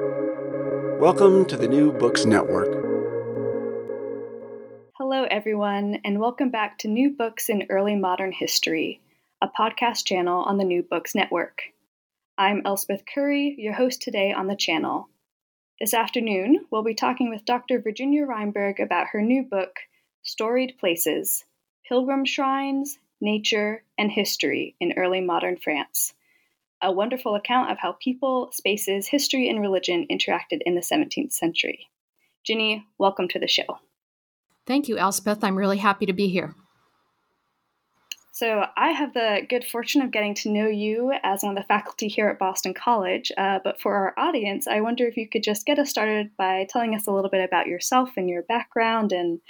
Welcome to the New Books Network. Hello, everyone, and welcome back to New Books in Early Modern History, a podcast channel on the New Books Network. I'm Elspeth Currie, your host today on the channel. This afternoon, we'll be talking with Dr. Virginia Reinburg about her new book, Storied Places Pilgrim Shrines, Nature, and History in Early Modern France a wonderful account of how people, spaces, history, and religion interacted in the 17th century. Ginny, welcome to the show. Thank you, Elspeth. I'm really happy to be here. So, I have the good fortune of getting to know you as one of the faculty here at Boston College. Uh, but for our audience, I wonder if you could just get us started by telling us a little bit about yourself and your background and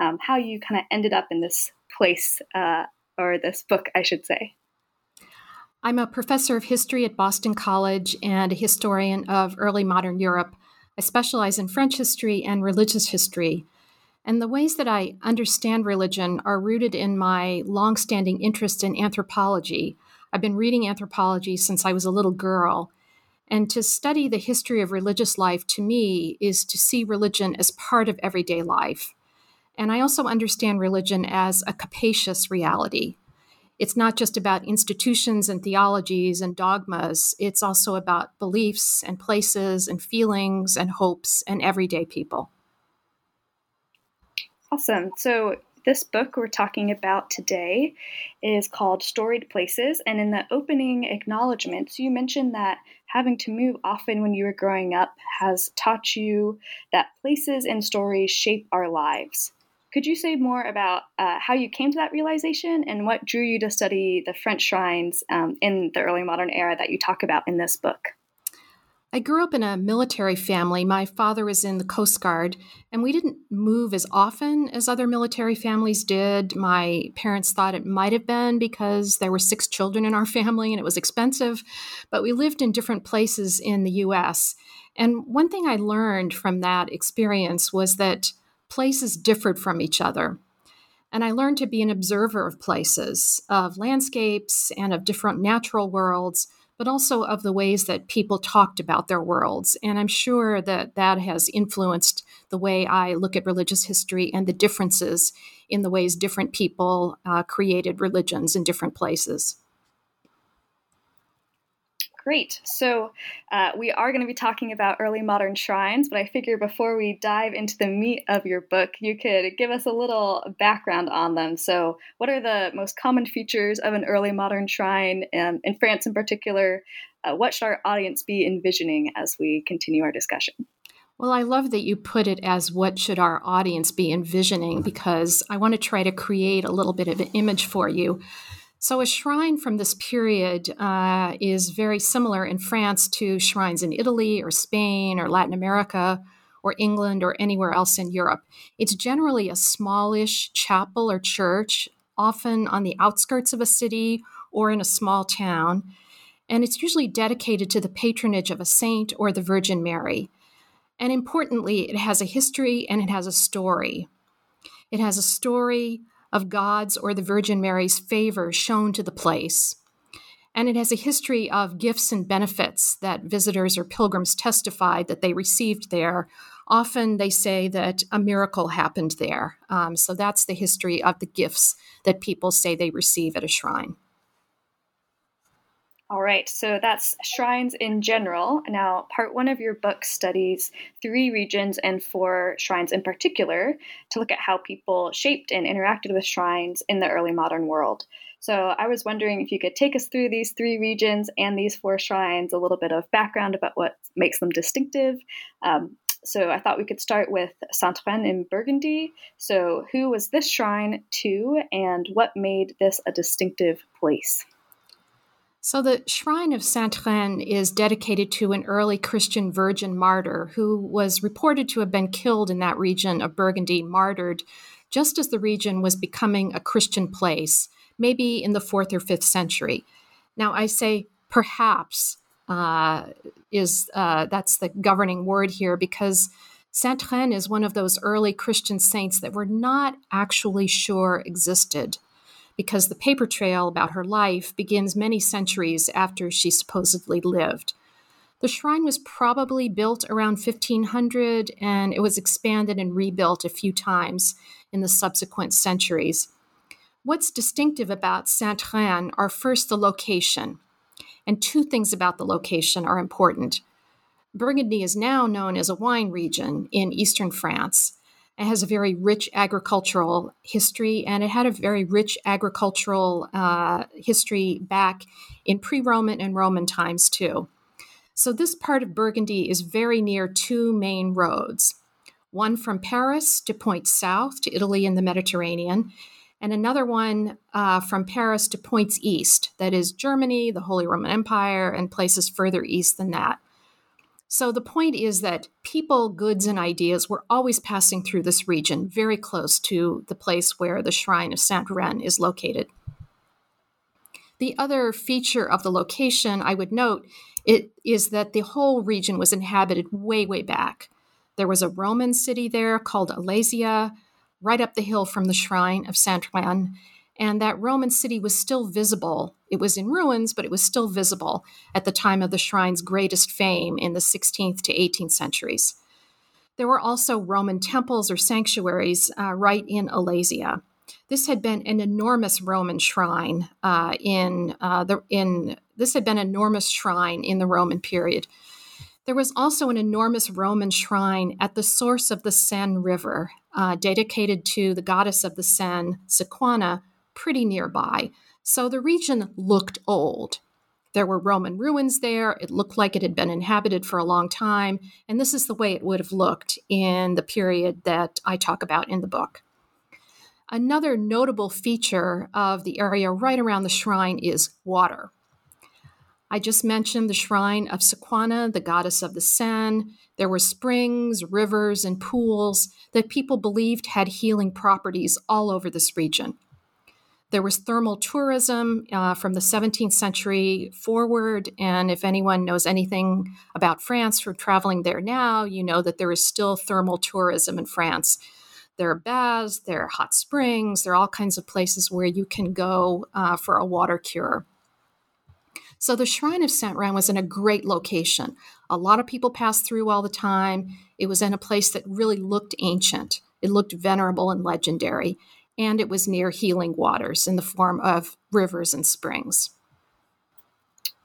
um, how you kind of ended up in this place, uh, or this book, I should say. I'm a professor of history at Boston College and a historian of early modern Europe. I specialize in French history and religious history. And the ways that I understand religion are rooted in my longstanding interest in anthropology. I've been reading anthropology since I was a little girl. And to study the history of religious life to me is to see religion as part of everyday life. And I also understand religion as a capacious reality. It's not just about institutions and theologies and dogmas, it's also about beliefs and places and feelings and hopes and everyday people. Awesome. So, this book we're talking about today is called Storied Places. And in the opening acknowledgments, you mentioned that having to move often when you were growing up has taught you that places and stories shape our lives. Could you say more about uh, how you came to that realization and what drew you to study the French shrines um, in the early modern era that you talk about in this book? I grew up in a military family. My father was in the Coast Guard, and we didn't move as often as other military families did. My parents thought it might have been because there were six children in our family and it was expensive, but we lived in different places in the US. And one thing I learned from that experience was that places differed from each other. And I learned to be an observer of places, of landscapes, and of different natural worlds, but also of the ways that people talked about their worlds. And I'm sure that that has influenced the way I look at religious history and the differences in the ways different people uh, created religions in different places. Great. So, uh, we are going to be talking about early modern shrines, but I figure before we dive into the meat of your book, you could give us a little background on them. So, what are the most common features of an early modern shrine, um, in France in particular? Uh, what should our audience be envisioning as we continue our discussion? Well, I love that you put it as what should our audience be envisioning because I want to try to create a little bit of an image for you. So, a shrine from this period uh, is very similar in France to shrines in Italy or Spain or Latin America or England or anywhere else in Europe. It's generally a smallish chapel or church, often on the outskirts of a city or in a small town. And it's usually dedicated to the patronage of a saint or the Virgin Mary. And importantly, it has a history and it has a story. It has a story of God's or the Virgin Mary's favor shown to the place. And it has a history of gifts and benefits that visitors or pilgrims testified that they received there. Often they say that a miracle happened there. Um, so that's the history of the gifts that people say they receive at a shrine. All right, so that's shrines in general. Now, part one of your book studies three regions and four shrines in particular to look at how people shaped and interacted with shrines in the early modern world. So, I was wondering if you could take us through these three regions and these four shrines, a little bit of background about what makes them distinctive. Um, so, I thought we could start with Saint Reine in Burgundy. So, who was this shrine to, and what made this a distinctive place? So, the Shrine of Sainte Reine is dedicated to an early Christian virgin martyr who was reported to have been killed in that region of Burgundy, martyred just as the region was becoming a Christian place, maybe in the fourth or fifth century. Now, I say perhaps uh, is uh, that's the governing word here because Sainte Reine is one of those early Christian saints that we're not actually sure existed because the paper trail about her life begins many centuries after she supposedly lived. The shrine was probably built around 1500 and it was expanded and rebuilt a few times in the subsequent centuries. What's distinctive about Saint Reine are first the location, and two things about the location are important. Burgundy is now known as a wine region in eastern France. It has a very rich agricultural history, and it had a very rich agricultural uh, history back in pre Roman and Roman times, too. So, this part of Burgundy is very near two main roads one from Paris to point south to Italy and the Mediterranean, and another one uh, from Paris to points east, that is Germany, the Holy Roman Empire, and places further east than that. So the point is that people, goods, and ideas were always passing through this region, very close to the place where the shrine of Saint Reine is located. The other feature of the location I would note it is that the whole region was inhabited way, way back. There was a Roman city there called Alesia, right up the hill from the shrine of Saint Reine, and that Roman city was still visible. It was in ruins, but it was still visible at the time of the shrine's greatest fame in the 16th to 18th centuries. There were also Roman temples or sanctuaries uh, right in Alesia. This had been an enormous Roman shrine uh, in uh, the in this had been an enormous shrine in the Roman period. There was also an enormous Roman shrine at the source of the Seine River, uh, dedicated to the goddess of the Seine, Sequana, pretty nearby. So the region looked old. There were Roman ruins there. It looked like it had been inhabited for a long time. And this is the way it would have looked in the period that I talk about in the book. Another notable feature of the area right around the shrine is water. I just mentioned the shrine of Sequana, the goddess of the Seine. There were springs, rivers, and pools that people believed had healing properties all over this region. There was thermal tourism uh, from the 17th century forward. And if anyone knows anything about France from traveling there now, you know that there is still thermal tourism in France. There are baths, there are hot springs, there are all kinds of places where you can go uh, for a water cure. So the Shrine of Saint Reine was in a great location. A lot of people passed through all the time. It was in a place that really looked ancient. It looked venerable and legendary, and it was near healing waters in the form of rivers and springs.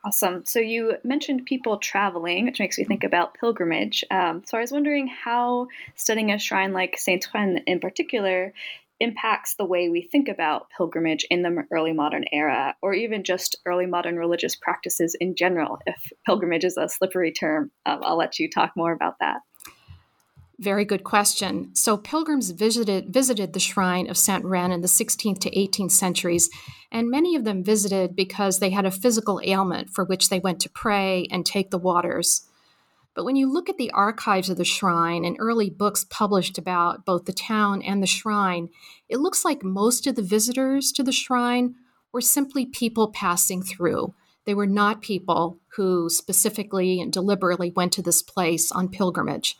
Awesome. So you mentioned people traveling, which makes me think about pilgrimage. Um, so I was wondering how studying a shrine like Saint Reine in particular impacts the way we think about pilgrimage in the early modern era, or even just early modern religious practices in general. If pilgrimage is a slippery term, um, I'll let you talk more about that. Very good question. So pilgrims visited visited the shrine of Saint Reine in the 16th to 18th centuries, and many of them visited because they had a physical ailment for which they went to pray and take the waters. But when you look at the archives of the shrine and early books published about both the town and the shrine, it looks like most of the visitors to the shrine were simply people passing through. They were not people who specifically and deliberately went to this place on pilgrimage.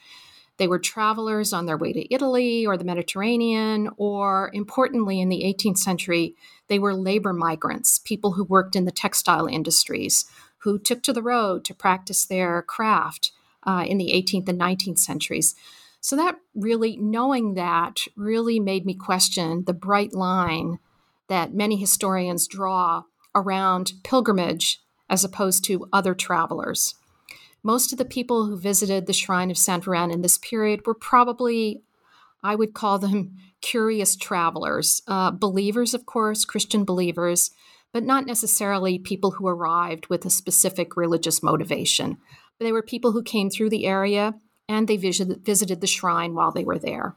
They were travelers on their way to Italy or the Mediterranean, or importantly, in the 18th century, they were labor migrants, people who worked in the textile industries, who took to the road to practice their craft uh, in the 18th and 19th centuries. So, that really, knowing that, really made me question the bright line that many historians draw around pilgrimage as opposed to other travelers. Most of the people who visited the shrine of Saint Reine in this period were probably, I would call them curious travelers, uh, believers, of course, Christian believers, but not necessarily people who arrived with a specific religious motivation. They were people who came through the area and they visited the shrine while they were there.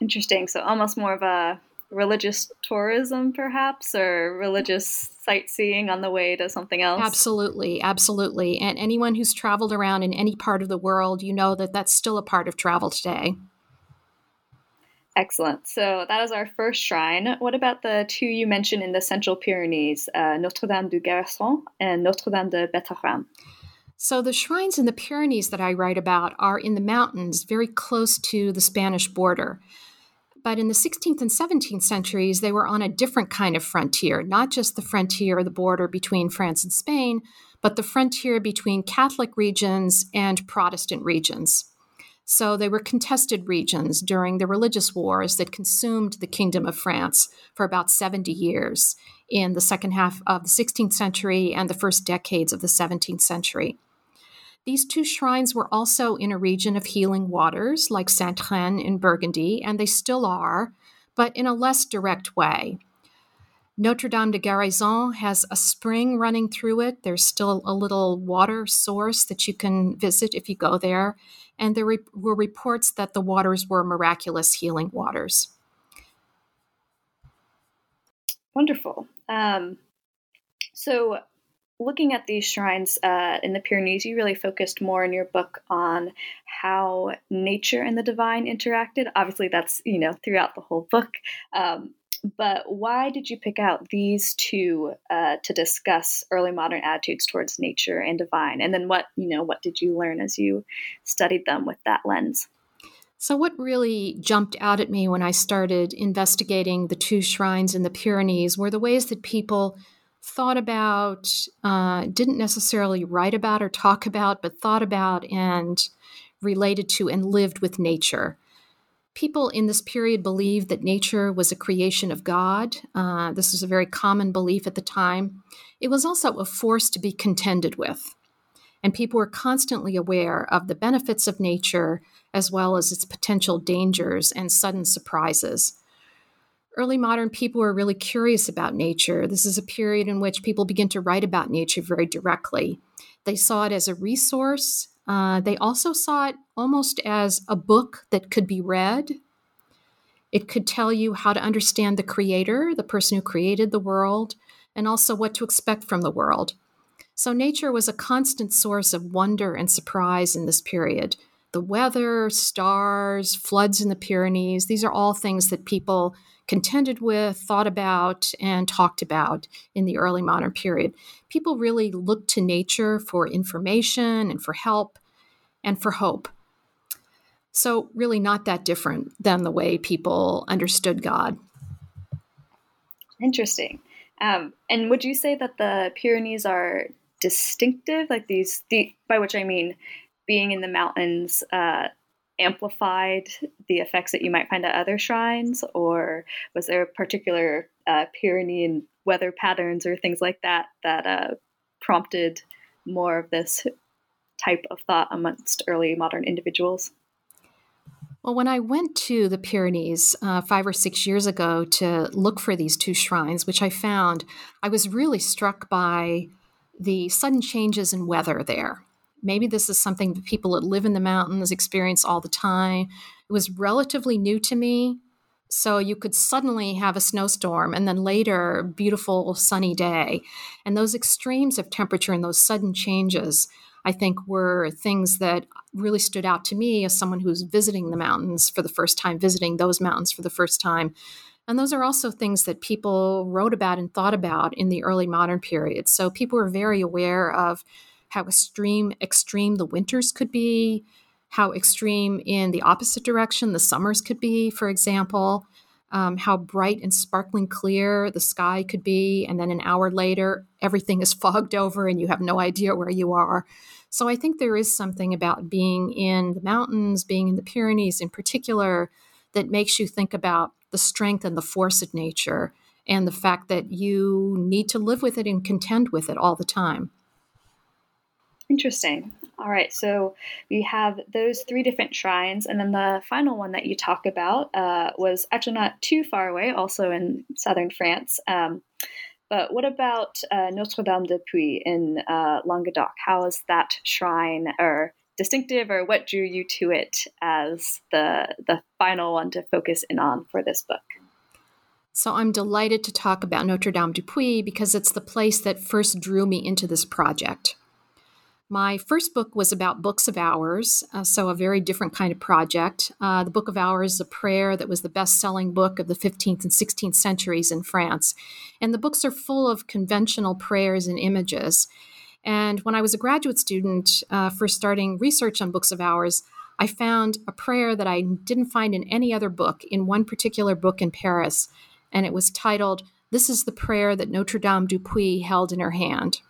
Interesting. So almost more of a religious tourism, perhaps, or religious sightseeing on the way to something else? Absolutely, absolutely. And anyone who's traveled around in any part of the world, you know that that's still a part of travel today. Excellent. So that is our first shrine. What about the two you mentioned in the Central Pyrenees, uh, Notre Dame du Garaison and Notre Dame de Betharram? So the shrines in the Pyrenees that I write about are in the mountains, very close to the Spanish border. But in the 16th and 17th centuries, they were on a different kind of frontier, not just the frontier, the border between France and Spain, but the frontier between Catholic regions and Protestant regions. So they were contested regions during the religious wars that consumed the Kingdom of France for about 70 years in the second half of the 16th century and the first decades of the 17th century. These two shrines were also in a region of healing waters, like Saint Reine in Burgundy, and they still are, but in a less direct way. Notre Dame de Garaison has a spring running through it. There's still a little water source that you can visit if you go there. And there were reports that the waters were miraculous healing waters. Wonderful. Um, so, looking at these shrines uh, in the Pyrenees, you really focused more in your book on how nature and the divine interacted. Obviously, that's you know throughout the whole book. Um, but why did you pick out these two uh, to discuss early modern attitudes towards nature and divine? And then what you know what did you learn as you studied them with that lens? So, what really jumped out at me when I started investigating the two shrines in the Pyrenees were the ways that people thought about, uh, didn't necessarily write about or talk about, but thought about and related to and lived with nature. People in this period believed that nature was a creation of God. Uh, this was a very common belief at the time. It was also a force to be contended with. And people were constantly aware of the benefits of nature as well as its potential dangers and sudden surprises. Early modern people were really curious about nature. This is a period in which people begin to write about nature very directly. They saw it as a resource. Uh, they also saw it almost as a book that could be read. It could tell you how to understand the creator, the person who created the world, and also what to expect from the world. So, nature was a constant source of wonder and surprise in this period the weather, stars, floods in the Pyrenees. These are all things that people contended with, thought about, and talked about in the early modern period. People really looked to nature for information and for help and for hope. So, really, not that different than the way people understood God. Interesting. Um, and would you say that the Pyrenees are distinctive? Like these, the, by which I mean being in the mountains uh, amplified the effects that you might find at other shrines, or was there a particular uh, Pyrenean weather patterns or things like that that uh, prompted more of this type of thought amongst early modern individuals? Well, when I went to the Pyrenees uh, five or six years ago to look for these two shrines, which I found, I was really struck by the sudden changes in weather there. Maybe this is something that people that live in the mountains experience all the time. It was relatively new to me. So you could suddenly have a snowstorm and then later beautiful sunny day. And those extremes of temperature and those sudden changes, I think, were things that really stood out to me as someone who's visiting the mountains for the first time, visiting those mountains for the first time. And those are also things that people wrote about and thought about in the early modern period. So people were very aware of how extreme extreme the winters could be, how extreme in the opposite direction the summers could be, for example, um, how bright and sparkling clear the sky could be, and then an hour later everything is fogged over and you have no idea where you are. So I think there is something about being in the mountains, being in the Pyrenees in particular, that makes you think about the strength and the force of nature and the fact that you need to live with it and contend with it all the time. Interesting. All right, so we have those three different shrines, and then the final one that you talk about uh, was actually not too far away, also in southern France. Um, but what about uh, Notre Dame de Puy in uh, Languedoc? How is that shrine or distinctive, or what drew you to it as the the final one to focus in on for this book? So I'm delighted to talk about Notre Dame du Puy because it's the place that first drew me into this project. My first book was about books of hours, uh, so a very different kind of project. Uh, the Book of Hours is a prayer that was the best selling book of the 15th and 16th centuries in France. And the books are full of conventional prayers and images. And when I was a graduate student, uh, first starting research on books of hours, I found a prayer that I didn't find in any other book, in one particular book in Paris. And it was titled, This is the Prayer that Notre Dame du Puy held in her hand.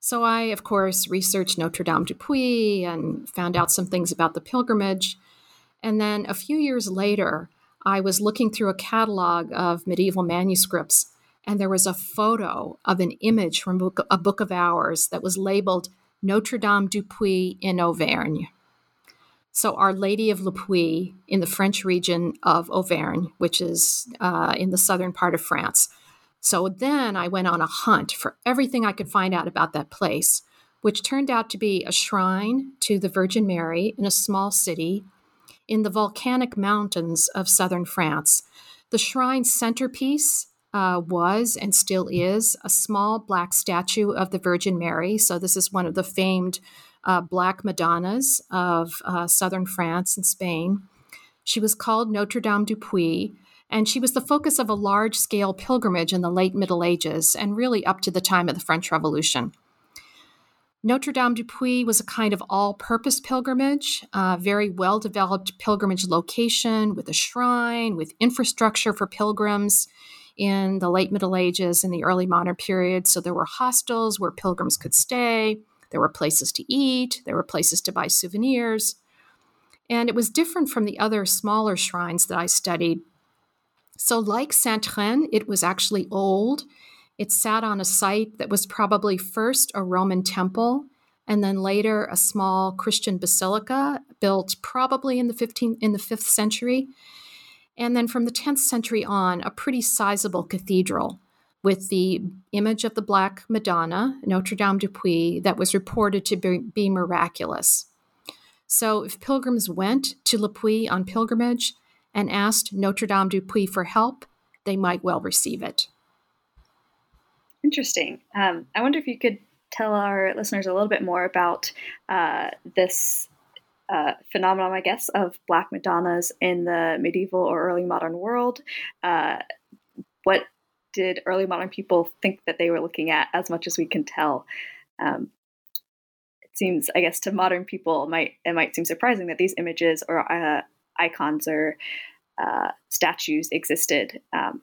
So I, of course, researched Notre Dame du Puy and found out some things about the pilgrimage. And then a few years later, I was looking through a catalog of medieval manuscripts, and there was a photo of an image from a book of hours that was labeled Notre Dame du Puy in Auvergne. So, Our Lady of Le Puy in the French region of Auvergne, which is uh, in the southern part of France. So then I went on a hunt for everything I could find out about that place, which turned out to be a shrine to the Virgin Mary in a small city in the volcanic mountains of southern France. The shrine's centerpiece uh, was and still is a small black statue of the Virgin Mary. So, this is one of the famed uh, black Madonnas of uh, southern France and Spain. She was called Notre Dame du Puy, and she was the focus of a large scale pilgrimage in the late Middle Ages and really up to the time of the French Revolution. Notre Dame du Puy was a kind of all purpose pilgrimage, a very well developed pilgrimage location with a shrine, with infrastructure for pilgrims in the late Middle Ages and the early modern period. So there were hostels where pilgrims could stay, there were places to eat, there were places to buy souvenirs. And it was different from the other smaller shrines that I studied so, like Saint Reine, it was actually old. It sat on a site that was probably first a Roman temple and then later a small Christian basilica built probably in the 15th in the 5th century. And then from the 10th century on, a pretty sizable cathedral with the image of the Black Madonna, Notre Dame du Puy, that was reported to be, be miraculous. So if pilgrims went to Le Puy on pilgrimage, and asked Notre Dame du Puy for help, they might well receive it. Interesting. Um, I wonder if you could tell our listeners a little bit more about uh, this uh, phenomenon, I guess, of Black Madonnas in the medieval or early modern world. Uh, what did early modern people think that they were looking at, as much as we can tell? Um, it seems, I guess, to modern people, might it might seem surprising that these images or icons or uh, statues existed. Um,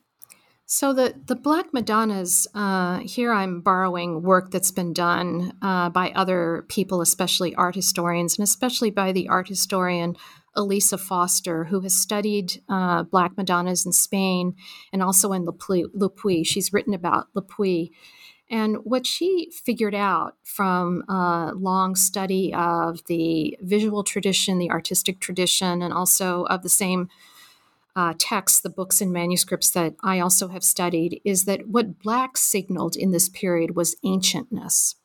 so the the Black Madonnas uh, here, I'm borrowing work that's been done uh, by other people, especially art historians, and especially by the art historian Elisa Foster, who has studied uh, Black Madonnas in Spain and also in Le Puy. She's written about Le Puy. And what she figured out from a long study of the visual tradition, the artistic tradition, and also of the same uh, texts, the books and manuscripts that I also have studied, is that what Black signaled in this period was ancientness.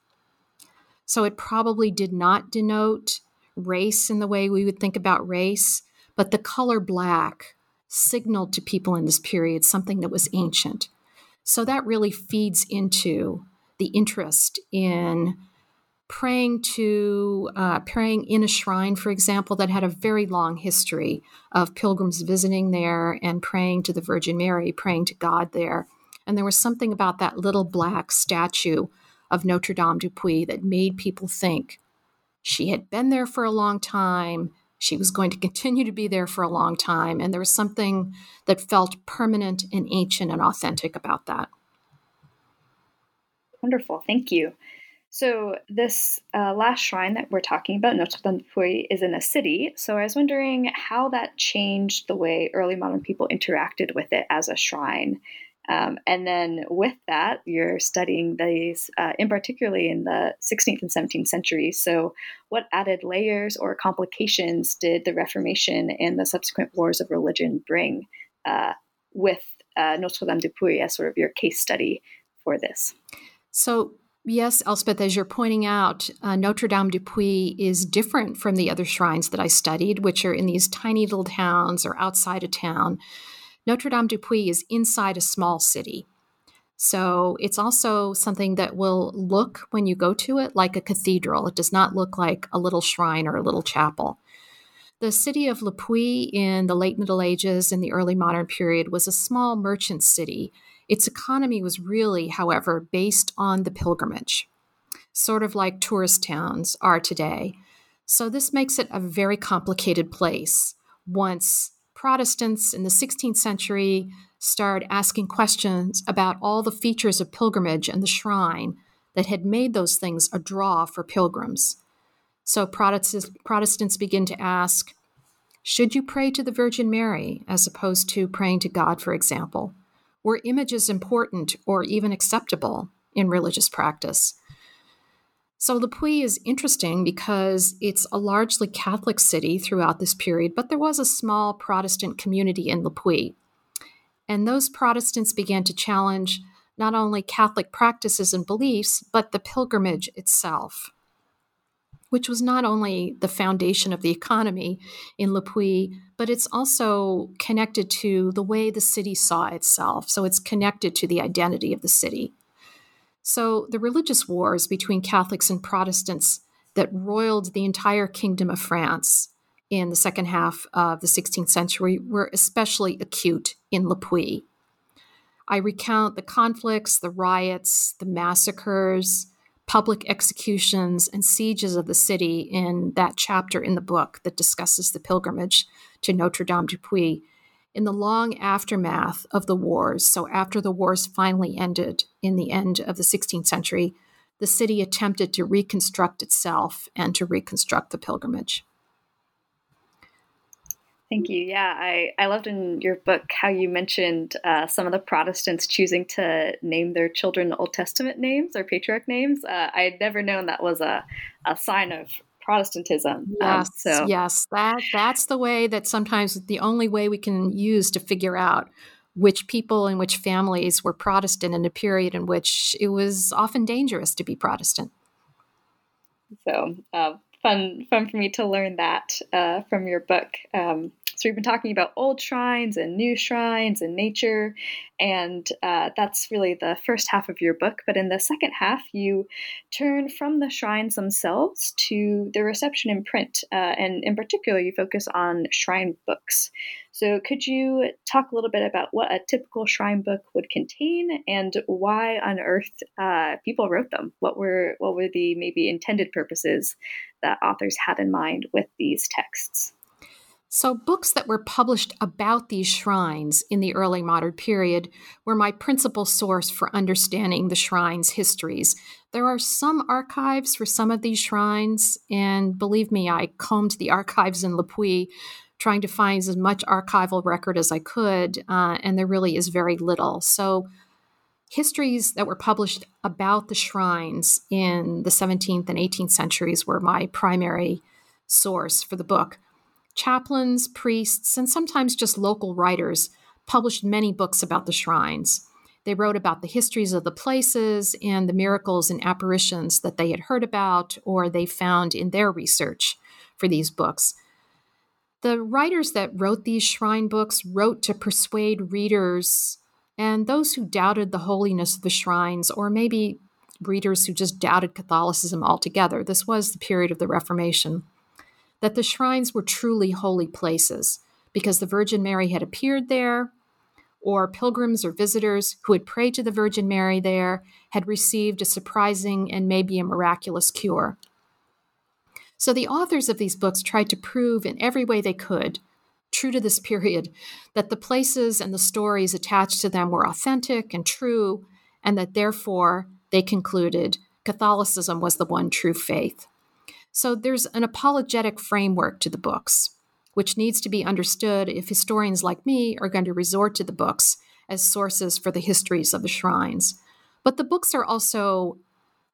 So it probably did not denote race in the way we would think about race, but the color black signaled to people in this period something that was ancient. So that really feeds into the interest in praying to uh, praying in a shrine, for example, that had a very long history of pilgrims visiting there and praying to the Virgin Mary, praying to God there. And there was something about that little black statue of Notre Dame du Puy that made people think she had been there for a long time. She was going to continue to be there for a long time. And there was something that felt permanent and ancient and authentic about that. Wonderful. Thank you. So, this uh, last shrine that we're talking about, Notre Dame Puy, is in a city. So, I was wondering how that changed the way early modern people interacted with it as a shrine. Um, and then with that, you're studying these, uh, in particularly in the 16th and 17th centuries. So, what added layers or complications did the Reformation and the subsequent wars of religion bring uh, with uh, Notre Dame de Puy as sort of your case study for this? So, yes, Elspeth, as you're pointing out, uh, Notre Dame du Puy is different from the other shrines that I studied, which are in these tiny little towns or outside a town. Notre Dame du Puy is inside a small city. So it's also something that will look, when you go to it, like a cathedral. It does not look like a little shrine or a little chapel. The city of Le Puy in the late Middle Ages and the early modern period was a small merchant city its economy was really, however, based on the pilgrimage, sort of like tourist towns are today. So this makes it a very complicated place once Protestants in the 16th century started asking questions about all the features of pilgrimage and the shrine that had made those things a draw for pilgrims. So Protestants, begin to ask should you pray to the Virgin Mary as opposed to praying to God, for example? Were images important or even acceptable in religious practice? So Le Puy is interesting because it's a largely Catholic city throughout this period, but there was a small Protestant community in Le Puy. And those Protestants began to challenge not only Catholic practices and beliefs, but the pilgrimage itself, which was not only the foundation of the economy in Le Puy, but it's also connected to the way the city saw itself. So it's connected to the identity of the city. So the religious wars between Catholics and Protestants that roiled the entire kingdom of France in the second half of the 16th century were especially acute in Le Puy. I recount the conflicts, the riots, the massacres, public executions, and sieges of the city in that chapter in the book that discusses the pilgrimage to Notre Dame du Puy in the long aftermath of the wars, so after the wars finally ended in the end of the 16th century, the city attempted to reconstruct itself and to reconstruct the pilgrimage. Thank you. Yeah, I, I loved in your book how you mentioned uh, some of the Protestants choosing to name their children Old Testament names or patriarch names. Uh, I had never known that was a, a sign of Protestantism. Um, yes, um, so. yes, that that's the way that sometimes the only way we can use to figure out which people and which families were Protestant in a period in which it was often dangerous to be Protestant. So uh, fun, fun for me to learn that uh, from your book. Um, so we've been talking about old shrines and new shrines and nature, and uh, that's really the first half of your book. But in the second half, you turn from the shrines themselves to the reception in print, uh, and in particular, you focus on shrine books. So could you talk a little bit about what a typical shrine book would contain, and why on earth uh, people wrote them? What were what were the maybe intended purposes that authors had in mind with these texts? So, books that were published about these shrines in the early modern period were my principal source for understanding the shrines' histories. There are some archives for some of these shrines, and believe me, I combed the archives in Le Puy trying to find as much archival record as I could, uh, and there really is very little. So, histories that were published about the shrines in the 17th and 18th centuries were my primary source for the book. Chaplains, priests, and sometimes just local writers published many books about the shrines. They wrote about the histories of the places and the miracles and apparitions that they had heard about or they found in their research for these books. The writers that wrote these shrine books wrote to persuade readers and those who doubted the holiness of the shrines, or maybe readers who just doubted Catholicism altogether. This was the period of the Reformation that the shrines were truly holy places because the Virgin Mary had appeared there, or pilgrims or visitors who had prayed to the Virgin Mary there had received a surprising and maybe a miraculous cure. So the authors of these books tried to prove in every way they could, true to this period, that the places and the stories attached to them were authentic and true, and that therefore, they concluded, Catholicism was the one true faith. So there's an apologetic framework to the books, which needs to be understood if historians like me are going to resort to the books as sources for the histories of the shrines. But the books are also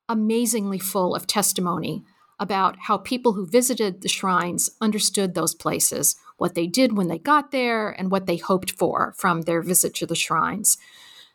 amazingly full of testimony about how people who visited the shrines understood those places, what they did when they got there, and what they hoped for from their visit to the shrines.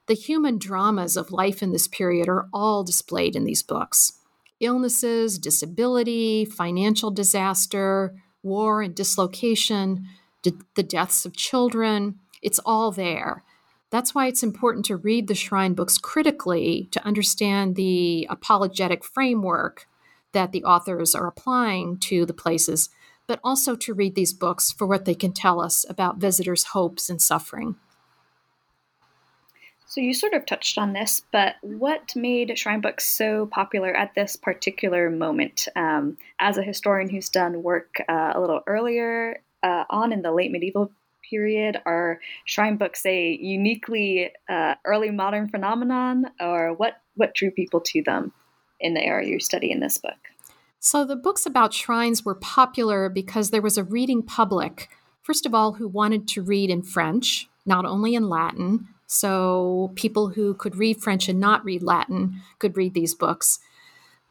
The human dramas of life in this period are all displayed in these books illnesses, disability, financial disaster, war and dislocation, d- the deaths of children. It's all there. That's why it's important to read the shrine books critically to understand the apologetic framework that the authors are applying to the places, but also to read these books for what they can tell us about visitors' hopes and suffering. So you sort of touched on this, but what made shrine books so popular at this particular moment? Um, as a historian who's done work uh, a little earlier uh, on in the late medieval period, are shrine books a uniquely uh, early modern phenomenon, or what what drew people to them? in the area you study in this book? So, the books about shrines were popular because there was a reading public, first of all, who wanted to read in French, not only in Latin. So, people who could read French and not read Latin could read these books.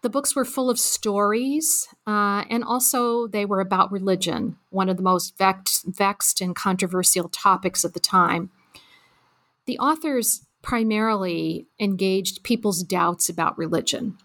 The books were full of stories, uh, and also they were about religion, one of the most vexed, vexed and controversial topics at the time. The authors primarily engaged people's doubts about religion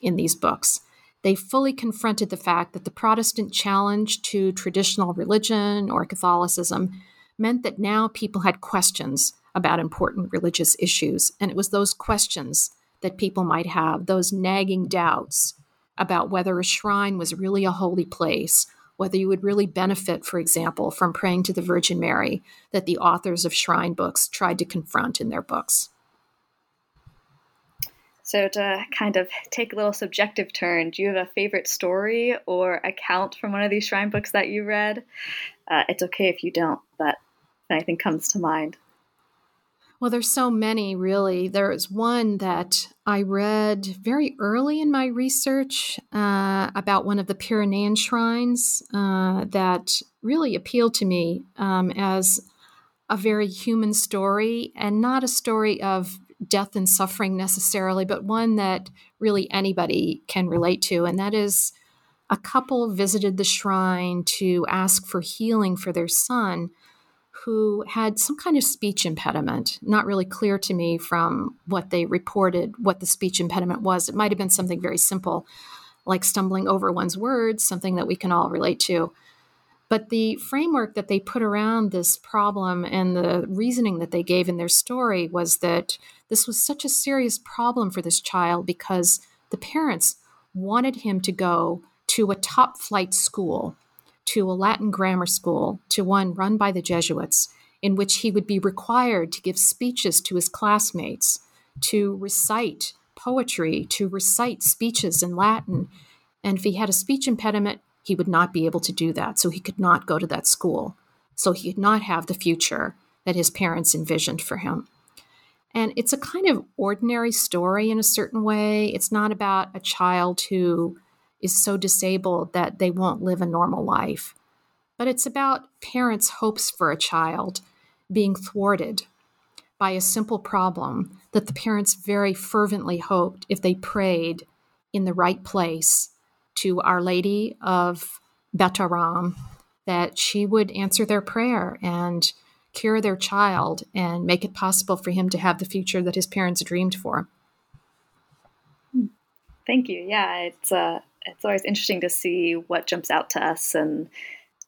in these books. They fully confronted the fact that the Protestant challenge to traditional religion or Catholicism meant that now people had questions about important religious issues. And it was those questions that people might have, those nagging doubts about whether a shrine was really a holy place, whether you would really benefit, for example, from praying to the Virgin Mary, that the authors of shrine books tried to confront in their books. So, to kind of take a little subjective turn, do you have a favorite story or account from one of these shrine books that you read? Uh, it's okay if you don't, but anything comes to mind. Well, there's so many, really. There is one that I read very early in my research uh, about one of the Pyrenean shrines uh, that really appealed to me um, as a very human story and not a story of death and suffering necessarily, but one that really anybody can relate to. And that is a couple visited the shrine to ask for healing for their son who had some kind of speech impediment. Not really clear to me from what they reported what the speech impediment was. It might have been something very simple, like stumbling over one's words, something that we can all relate to. But the framework that they put around this problem and the reasoning that they gave in their story was that this was such a serious problem for this child because the parents wanted him to go to a top flight school to a Latin grammar school, to one run by the Jesuits, in which he would be required to give speeches to his classmates, to recite poetry, to recite speeches in Latin. And if he had a speech impediment, he would not be able to do that. So he could not go to that school. So he could not have the future that his parents envisioned for him. And it's a kind of ordinary story in a certain way. It's not about a child who is so disabled that they won't live a normal life. But it's about parents' hopes for a child being thwarted by a simple problem that the parents very fervently hoped if they prayed in the right place to Our Lady of Betharram that she would answer their prayer and cure their child and make it possible for him to have the future that his parents dreamed for. Thank you. Yeah, it's uh, it's always interesting to see what jumps out to us and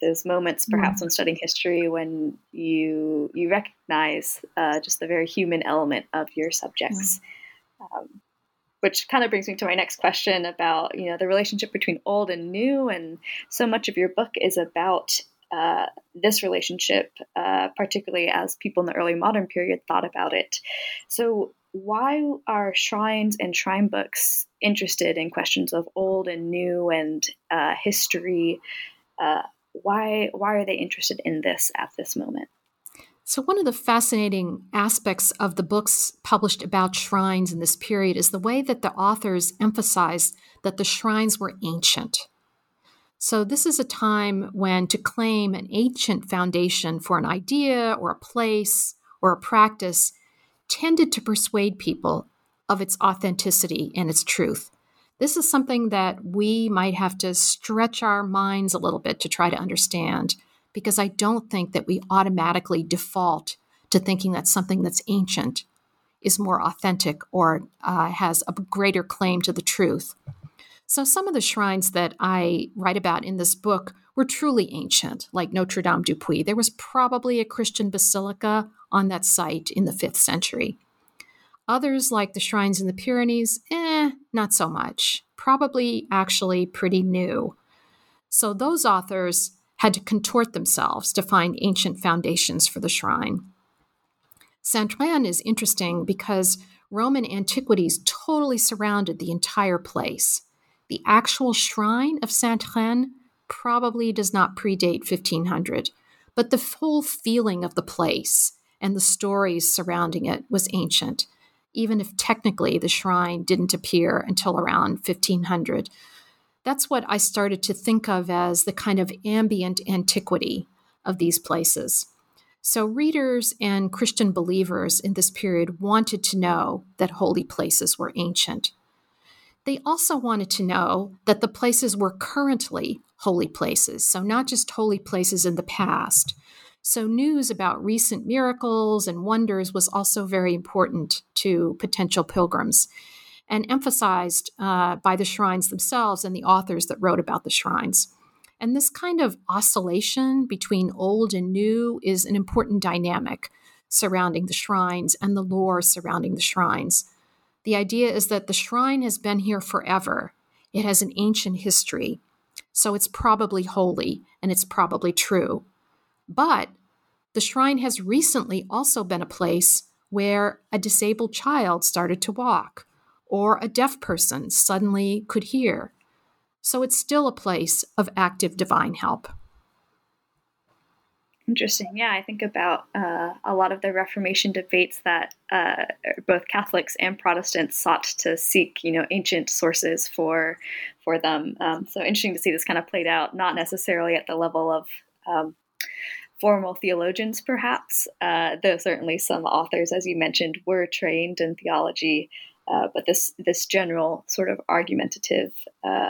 those moments perhaps mm. when studying history when you you recognize uh, just the very human element of your subjects mm. um, which kind of brings me to my next question about you know the relationship between old and new and so much of your book is about uh, this relationship, uh, particularly as people in the early modern period thought about it. So, why are shrines and shrine books interested in questions of old and new and uh, history? Uh, why why are they interested in this at this moment? So, one of the fascinating aspects of the books published about shrines in this period is the way that the authors emphasized that the shrines were ancient. So, this is a time when to claim an ancient foundation for an idea or a place or a practice tended to persuade people of its authenticity and its truth. This is something that we might have to stretch our minds a little bit to try to understand, because I don't think that we automatically default to thinking that something that's ancient is more authentic or uh, has a greater claim to the truth. So, some of the shrines that I write about in this book were truly ancient, like Notre Dame du Puy. There was probably a Christian basilica on that site in the fifth century. Others, like the shrines in the Pyrenees, eh, not so much. Probably actually pretty new. So those authors had to contort themselves to find ancient foundations for the shrine. Saint-Reine is interesting because Roman antiquities totally surrounded the entire place. The actual shrine of Saint-Reine probably does not predate 1500, but the whole feeling of the place and the stories surrounding it was ancient. even if technically the shrine didn't appear until around 1500. That's what I started to think of as the kind of ambient antiquity of these places. So, readers and Christian believers in this period wanted to know that holy places were ancient. They also wanted to know that the places were currently holy places, so not just holy places in the past. So, news about recent miracles and wonders was also very important to potential pilgrims and emphasized uh, by the shrines themselves and the authors that wrote about the shrines. And this kind of oscillation between old and new is an important dynamic surrounding the shrines and the lore surrounding the shrines. The idea is that the shrine has been here forever, it has an ancient history, so it's probably holy and it's probably true. But the shrine has recently also been a place where a disabled child started to walk, or a deaf person suddenly could hear, so it's still a place of active divine help. Interesting. Yeah, I think about uh, a lot of the Reformation debates that uh, both Catholics and Protestants sought to seek, you know, ancient sources for for them. Um, so interesting to see this kind of played out, not necessarily at the level of um, formal theologians, perhaps, uh, though certainly some authors, as you mentioned, were trained in theology. Uh, but this this general sort of argumentative uh,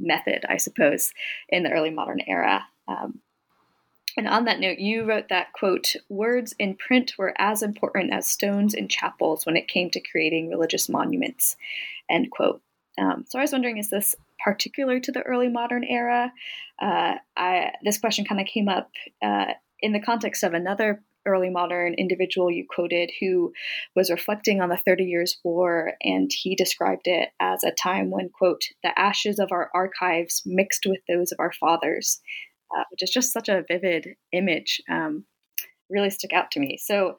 method, I suppose, in the early modern era. Um, and on that note, you wrote that, quote, words in print were as important as stones in chapels when it came to creating religious monuments, end quote. Um, so I was wondering, is this particular to the early modern era? Uh, I, this question kind of came up uh, in the context of another early modern individual you quoted who was reflecting on the 30 Years' War, and he described it as a time when, quote, the ashes of our archives mixed with those of our fathers, uh, which is just such a vivid image, um, really stuck out to me. So,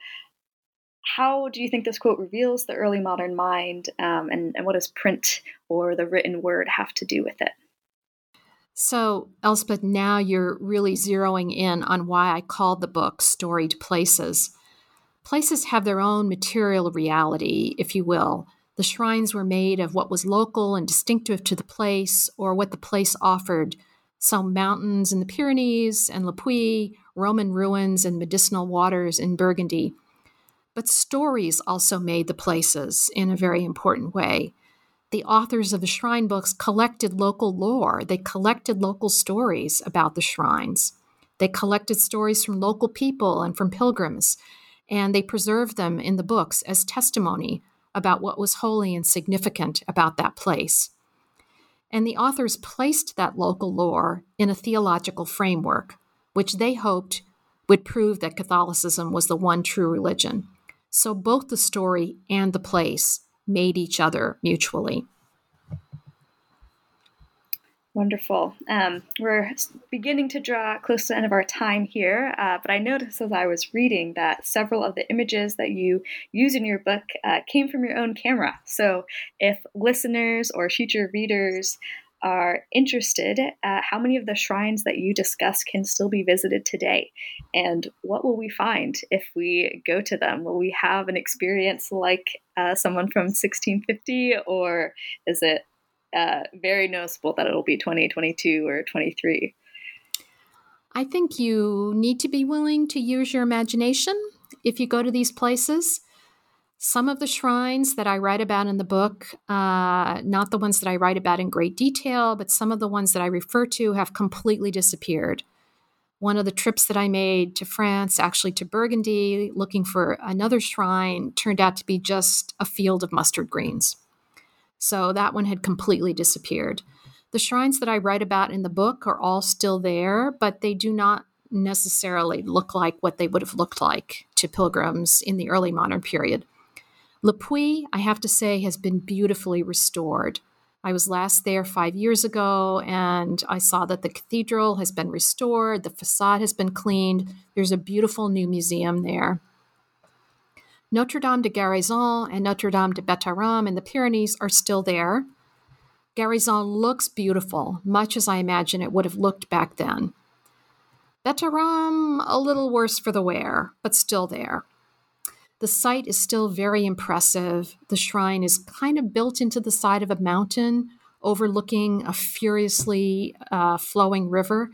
how do you think this quote reveals the early modern mind, um, and, and what does print or the written word have to do with it? So, Elspeth, now you're really zeroing in on why I called the book Storied Places. Places have their own material reality, if you will. The shrines were made of what was local and distinctive to the place, or what the place offered. Some mountains in the Pyrenees and Le Puy, Roman ruins and medicinal waters in Burgundy. But stories also made the places in a very important way the authors of the shrine books collected local lore. They collected local stories about the shrines. They collected stories from local people and from pilgrims, and they preserved them in the books as testimony about what was holy and significant about that place. And the authors placed that local lore in a theological framework, which they hoped would prove that Catholicism was the one true religion. So both the story and the place made each other mutually. Wonderful. Um, we're beginning to draw close to the end of our time here, uh, but I noticed as I was reading that several of the images that you use in your book uh, came from your own camera. So, if listeners or future readers are interested, uh, how many of the shrines that you discuss can still be visited today? And what will we find if we go to them? Will we have an experience like uh, someone from 1650, or is it uh, very noticeable that it'll be 2022 or 23? I think you need to be willing to use your imagination if you go to these places. Some of the shrines that I write about in the book, uh, not the ones that I write about in great detail, but some of the ones that I refer to have completely disappeared. One of the trips that I made to France, actually to Burgundy, looking for another shrine, turned out to be just a field of mustard greens. So that one had completely disappeared. The shrines that I write about in the book are all still there, but they do not necessarily look like what they would have looked like to pilgrims in the early modern period. Le Puy, I have to say, has been beautifully restored. I was last there five years ago and I saw that the cathedral has been restored, the facade has been cleaned. There's a beautiful new museum there. Notre Dame de Garaison and Notre Dame de Betharram in the Pyrenees are still there. Garaison looks beautiful, much as I imagine it would have looked back then. Betharram, a little worse for the wear, but still there. The site is still very impressive. The shrine is kind of built into the side of a mountain overlooking a furiously uh, flowing river.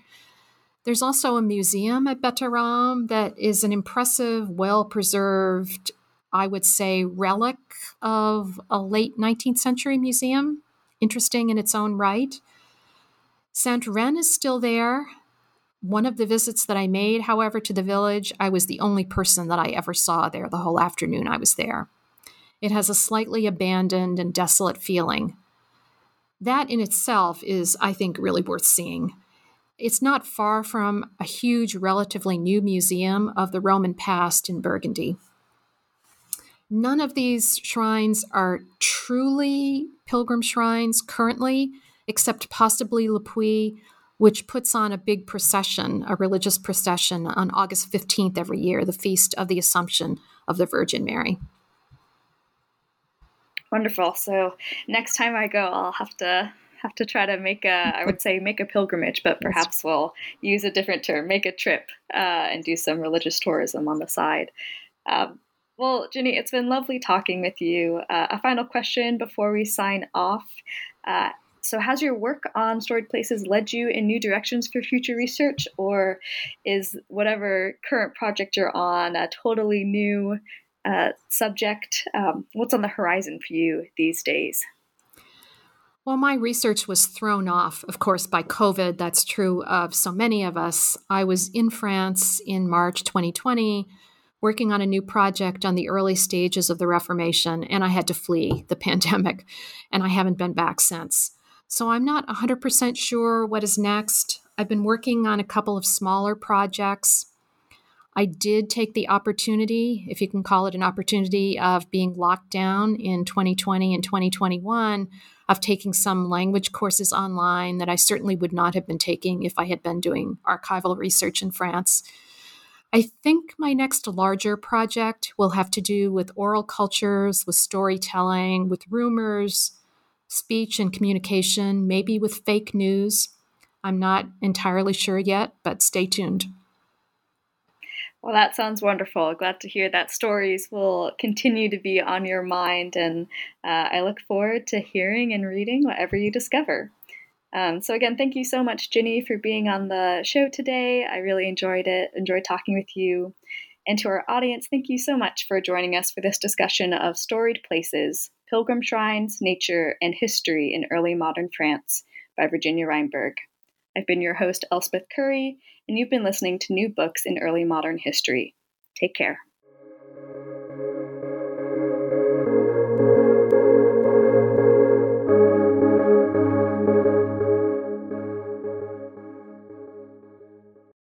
There's also a museum at Betharram that is an impressive, well preserved, I would say, relic of a late 19th century museum, interesting in its own right. Saint Reine is still there. One of the visits that I made, however, to the village, I was the only person that I ever saw there the whole afternoon I was there. It has a slightly abandoned and desolate feeling. That in itself is, I think, really worth seeing. It's not far from a huge, relatively new museum of the Roman past in Burgundy. None of these shrines are truly pilgrim shrines currently, except possibly Le Puy, which puts on a big procession, a religious procession, on August 15th every year, the feast of the Assumption of the Virgin Mary. Wonderful. So next time I go, I'll have to have to try to make a I would say make a pilgrimage, but perhaps we'll use a different term, make a trip uh, and do some religious tourism on the side. Um, well, Ginny, it's been lovely talking with you. Uh, a final question before we sign off. Uh, so, has your work on storied places led you in new directions for future research, or is whatever current project you're on a totally new uh, subject? Um, what's on the horizon for you these days? Well, my research was thrown off, of course, by COVID. That's true of so many of us. I was in France in March 2020 working on a new project on the early stages of the Reformation, and I had to flee the pandemic, and I haven't been back since. So I'm not 100% sure what is next. I've been working on a couple of smaller projects. I did take the opportunity, if you can call it an opportunity, of being locked down in 2020 and 2021, of taking some language courses online that I certainly would not have been taking if I had been doing archival research in France. I think my next larger project will have to do with oral cultures, with storytelling, with rumors, speech and communication, maybe with fake news. I'm not entirely sure yet, but stay tuned. Well, that sounds wonderful. Glad to hear that stories will continue to be on your mind, and uh, I look forward to hearing and reading whatever you discover. Um, so again, thank you so much, Ginny, for being on the show today. I really enjoyed it, enjoyed talking with you. And to our audience, thank you so much for joining us for this discussion of storied places, pilgrim shrines, nature, and history in early modern France by Virginia Reinburg. I've been your host, Elspeth Currie, and you've been listening to New Books in Early Modern History. Take care.